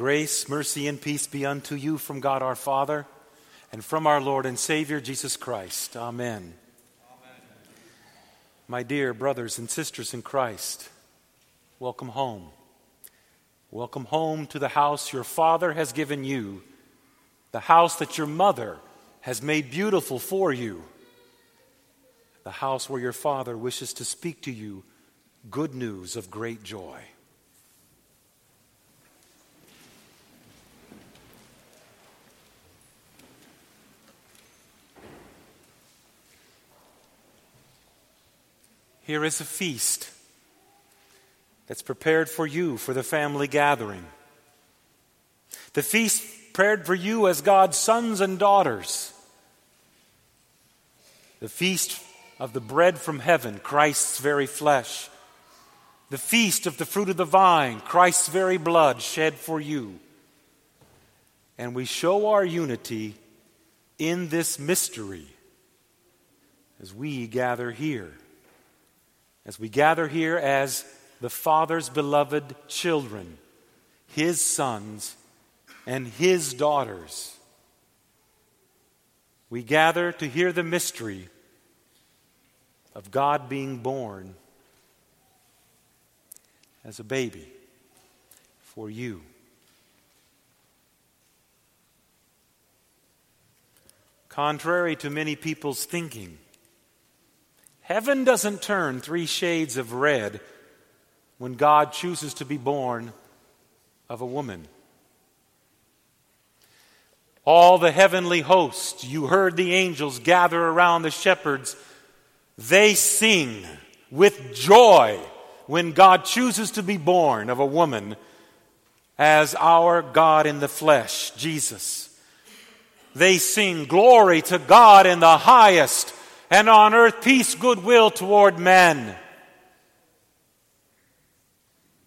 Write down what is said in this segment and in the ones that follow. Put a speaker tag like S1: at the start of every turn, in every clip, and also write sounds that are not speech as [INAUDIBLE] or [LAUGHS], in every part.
S1: Grace, mercy, and peace be unto you from God our Father and from our Lord and Savior Jesus Christ. Amen. Amen. My dear brothers and sisters in Christ, welcome home. Welcome home to the house your Father has given you, the house that your mother has made beautiful for you, the house where your Father wishes to speak to you good news of great joy. Here is a feast that's prepared for you for the family gathering. The feast prepared for you as God's sons and daughters. The feast of the bread from heaven, Christ's very flesh. The feast of the fruit of the vine, Christ's very blood shed for you. And we show our unity in this mystery as we gather here as we gather here as the Father's beloved children, His sons and His daughters. We gather to hear the mystery of God being born as a baby for you. Contrary to many people's thinking, Heaven doesn't turn three shades of red when God chooses to be born of a woman. All the heavenly hosts, you heard the angels gather around the shepherds. They sing with joy when God chooses to be born of a woman as our God in the flesh, Jesus. They sing glory to God in the highest and on earth peace, goodwill toward men.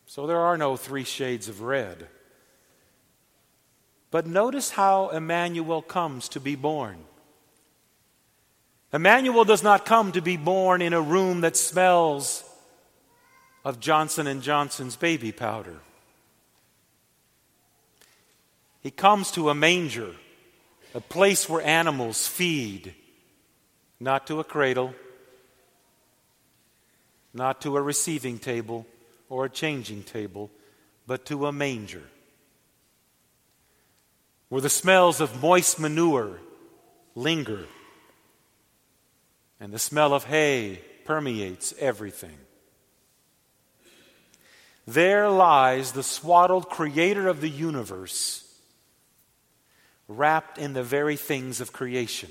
S1: So there are no three shades of red. But notice how Emmanuel comes to be born. Emmanuel does not come to be born in a room that smells of Johnson and Johnson's baby powder. He comes to a manger, a place where animals feed not to a cradle, not to a receiving table or a changing table, but to a manger, where the smells of moist manure linger and the smell of hay permeates everything. There lies the swaddled creator of the universe, wrapped in the very things of creation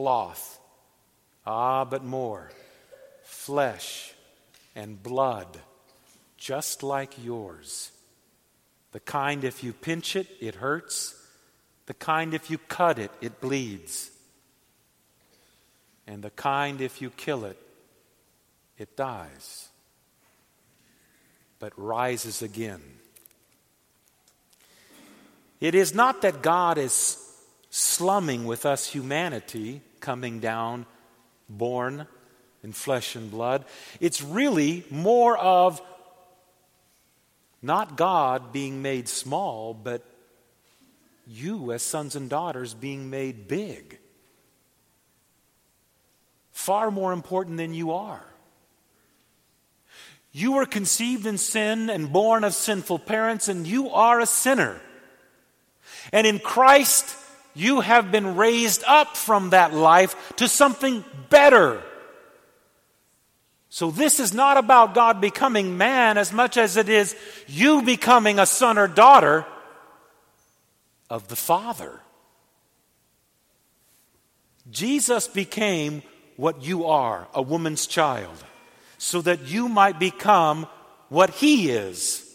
S1: cloth. Ah, but more flesh and blood, just like yours. The kind, if you pinch it, it hurts. The kind, if you cut it, it bleeds. And the kind, if you kill it, it dies, but rises again. It is not that God is slumming with us humanity coming down, born in flesh and blood. It's really more of not God being made small, but you as sons and daughters being made big. Far more important than you are. You were conceived in sin and born of sinful parents, and you are a sinner. And in Christ, you have been raised up from that life to something better. So, this is not about God becoming man as much as it is you becoming a son or daughter of the Father. Jesus became what you are, a woman's child, so that you might become what he is,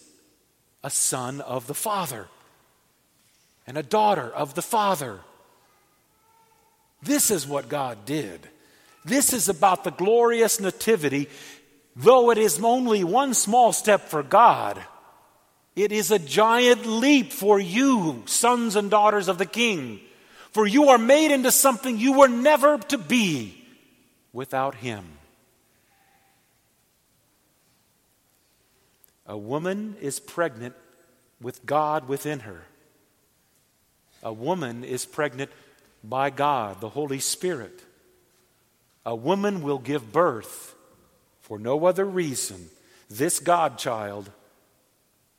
S1: a son of the Father and a daughter of the Father. This is what God did. This is about the glorious nativity. Though it is only one small step for God, it is a giant leap for you, sons and daughters of the King. For you are made into something you were never to be without Him. A woman is pregnant with God within her. A woman is pregnant by God, the Holy Spirit. A woman will give birth for no other reason, this God-child,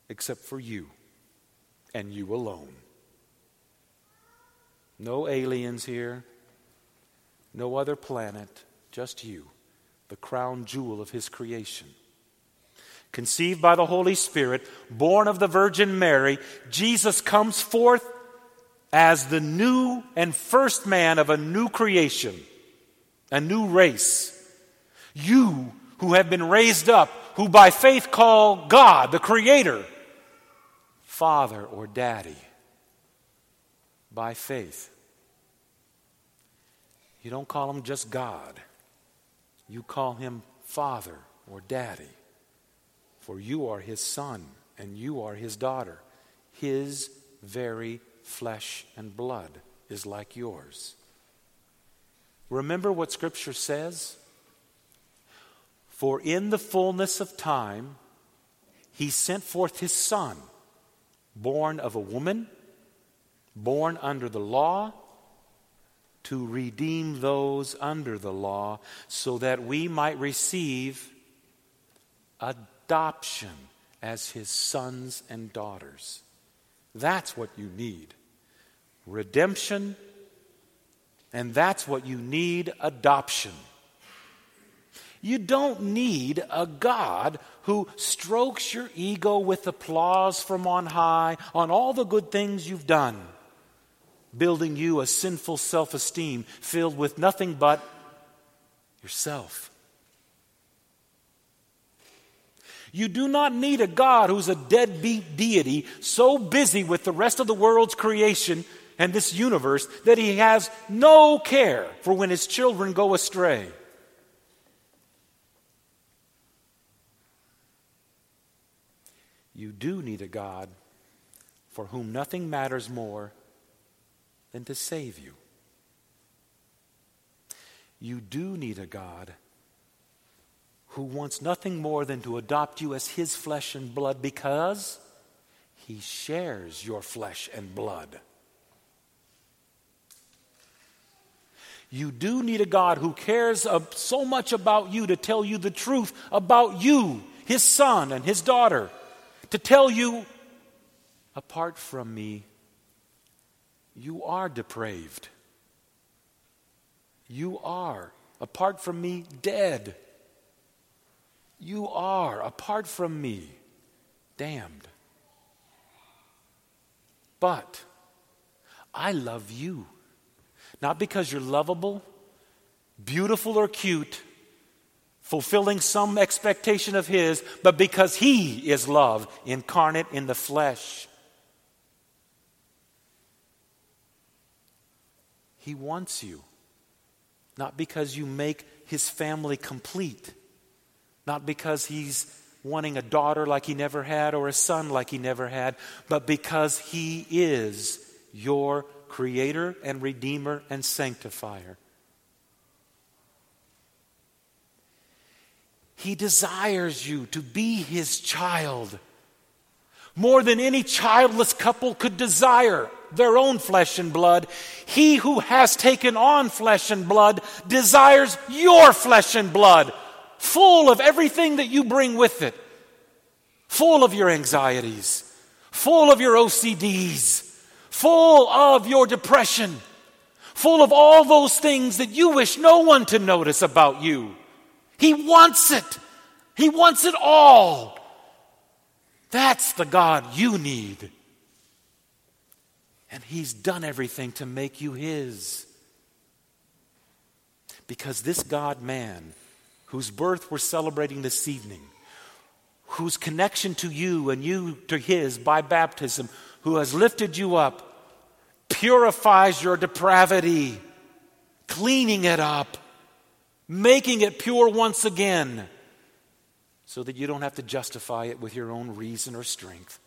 S1: except for you and you alone. No aliens here, no other planet, just you, the crown jewel of his creation. Conceived by the Holy Spirit, born of the Virgin Mary, Jesus comes forth as the new and first man of a new creation, a new race. You who have been raised up, who by faith call God, the Creator, Father or Daddy, by faith. You don't call him just God, you call him Father or Daddy, for you are his son and you are his daughter. His very flesh and blood is like yours. Remember what Scripture says? For in the fullness of time, he sent forth his Son, born of a woman, born under the law, to redeem those under the law, so that we might receive adoption as his sons and daughters. That's what you need redemption, and that's what you need adoption. You don't need a God who strokes your ego with applause from on high on all the good things you've done, building you a sinful self esteem filled with nothing but yourself. You do not need a God who's a deadbeat deity so busy with the rest of the world's creation and this universe that he has no care for when his children go astray. You do need a God for whom nothing matters more than to save you. You do need a God who wants nothing more than to adopt you as his flesh and blood because he shares your flesh and blood. You do need a God who cares so much about you to tell you the truth about you, his son and his daughter, to tell you, apart from me, you are depraved. You are, apart from me, dead. You are, apart from me, damned. But I love you. Not because you're lovable, beautiful, or cute, fulfilling some expectation of His, but because He is love incarnate in the flesh. He wants you, not because you make His family complete, not because He's wanting a daughter like He never had or a son like He never had, but because He is your creator and redeemer and sanctifier. He desires you to be his child more than any childless couple could desire their own flesh and blood. He who has taken on flesh and blood desires your flesh and blood, full of everything that you bring with it, full of your anxieties, full of your OCDs, full of your depression, full of all those things that you wish no one to notice about you. He wants it. He wants it all. That's the God you need. And He's done everything to make you His. Because this God man, whose birth we're celebrating this evening, whose connection to you and you to His by baptism, who has lifted you up, purifies your depravity, cleaning it up, making it pure once again, so that you don't have to justify it with your own reason or strength.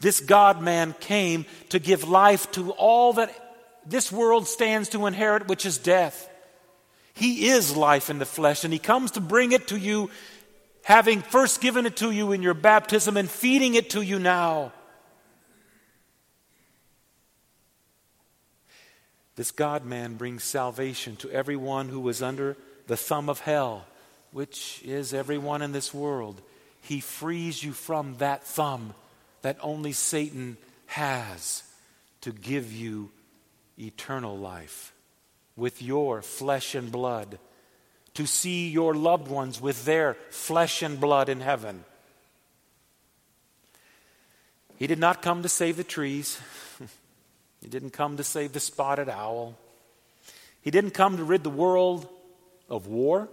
S1: This God man came to give life to all that this world stands to inherit, which is death. He is life in the flesh, and He comes to bring it to you having first given it to you in your baptism and feeding it to you now. This God man brings salvation to everyone who was under the thumb of hell, which is everyone in this world. He frees you from that thumb that only Satan has to give you eternal life with your flesh and blood, to see your loved ones with their flesh and blood in heaven. He did not come to save the trees. [LAUGHS] he didn't come to save the spotted owl. He didn't come to rid the world of war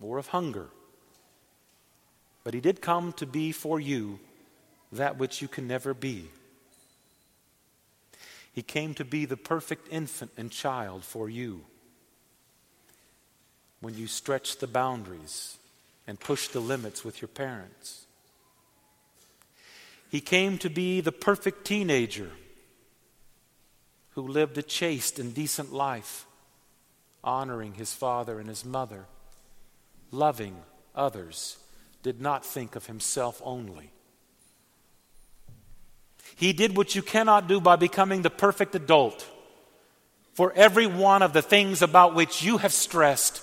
S1: or of hunger. But he did come to be for you that which you can never be. He came to be the perfect infant and child for you. When you stretch the boundaries and push the limits with your parents, He came to be the perfect teenager who lived a chaste and decent life, honoring his father and his mother, loving others, did not think of himself only. He did what you cannot do by becoming the perfect adult. For every one of the things about which you have stressed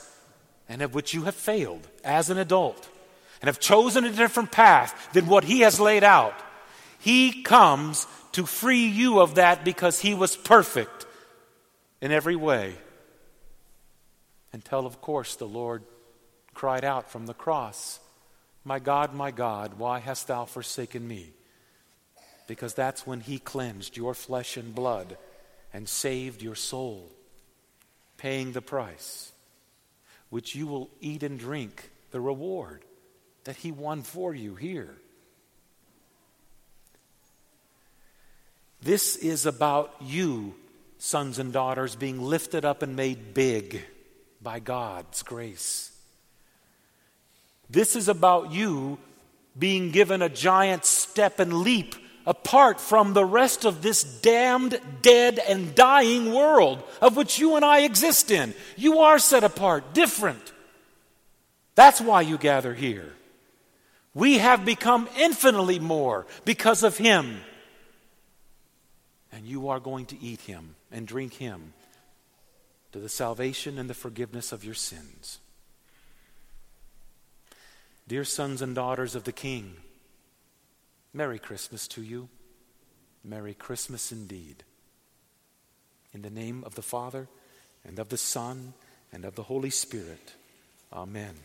S1: and of which you have failed as an adult and have chosen a different path than what He has laid out, He comes to free you of that because He was perfect in every way. Until, of course, the Lord cried out from the cross, My God, my God, why hast thou forsaken me? Because that's when He cleansed your flesh and blood and saved your soul, paying the price, which you will eat and drink the reward that He won for you here. This is about you, sons and daughters, being lifted up and made big by God's grace. This is about you being given a giant step and leap apart from the rest of this damned, dead, and dying world of which you and I exist in. You are set apart, different. That's why you gather here. We have become infinitely more because of Him. And you are going to eat Him and drink Him to the salvation and the forgiveness of your sins. Dear sons and daughters of the King, Merry Christmas to you. Merry Christmas indeed. In the name of the Father, and of the Son, and of the Holy Spirit. Amen.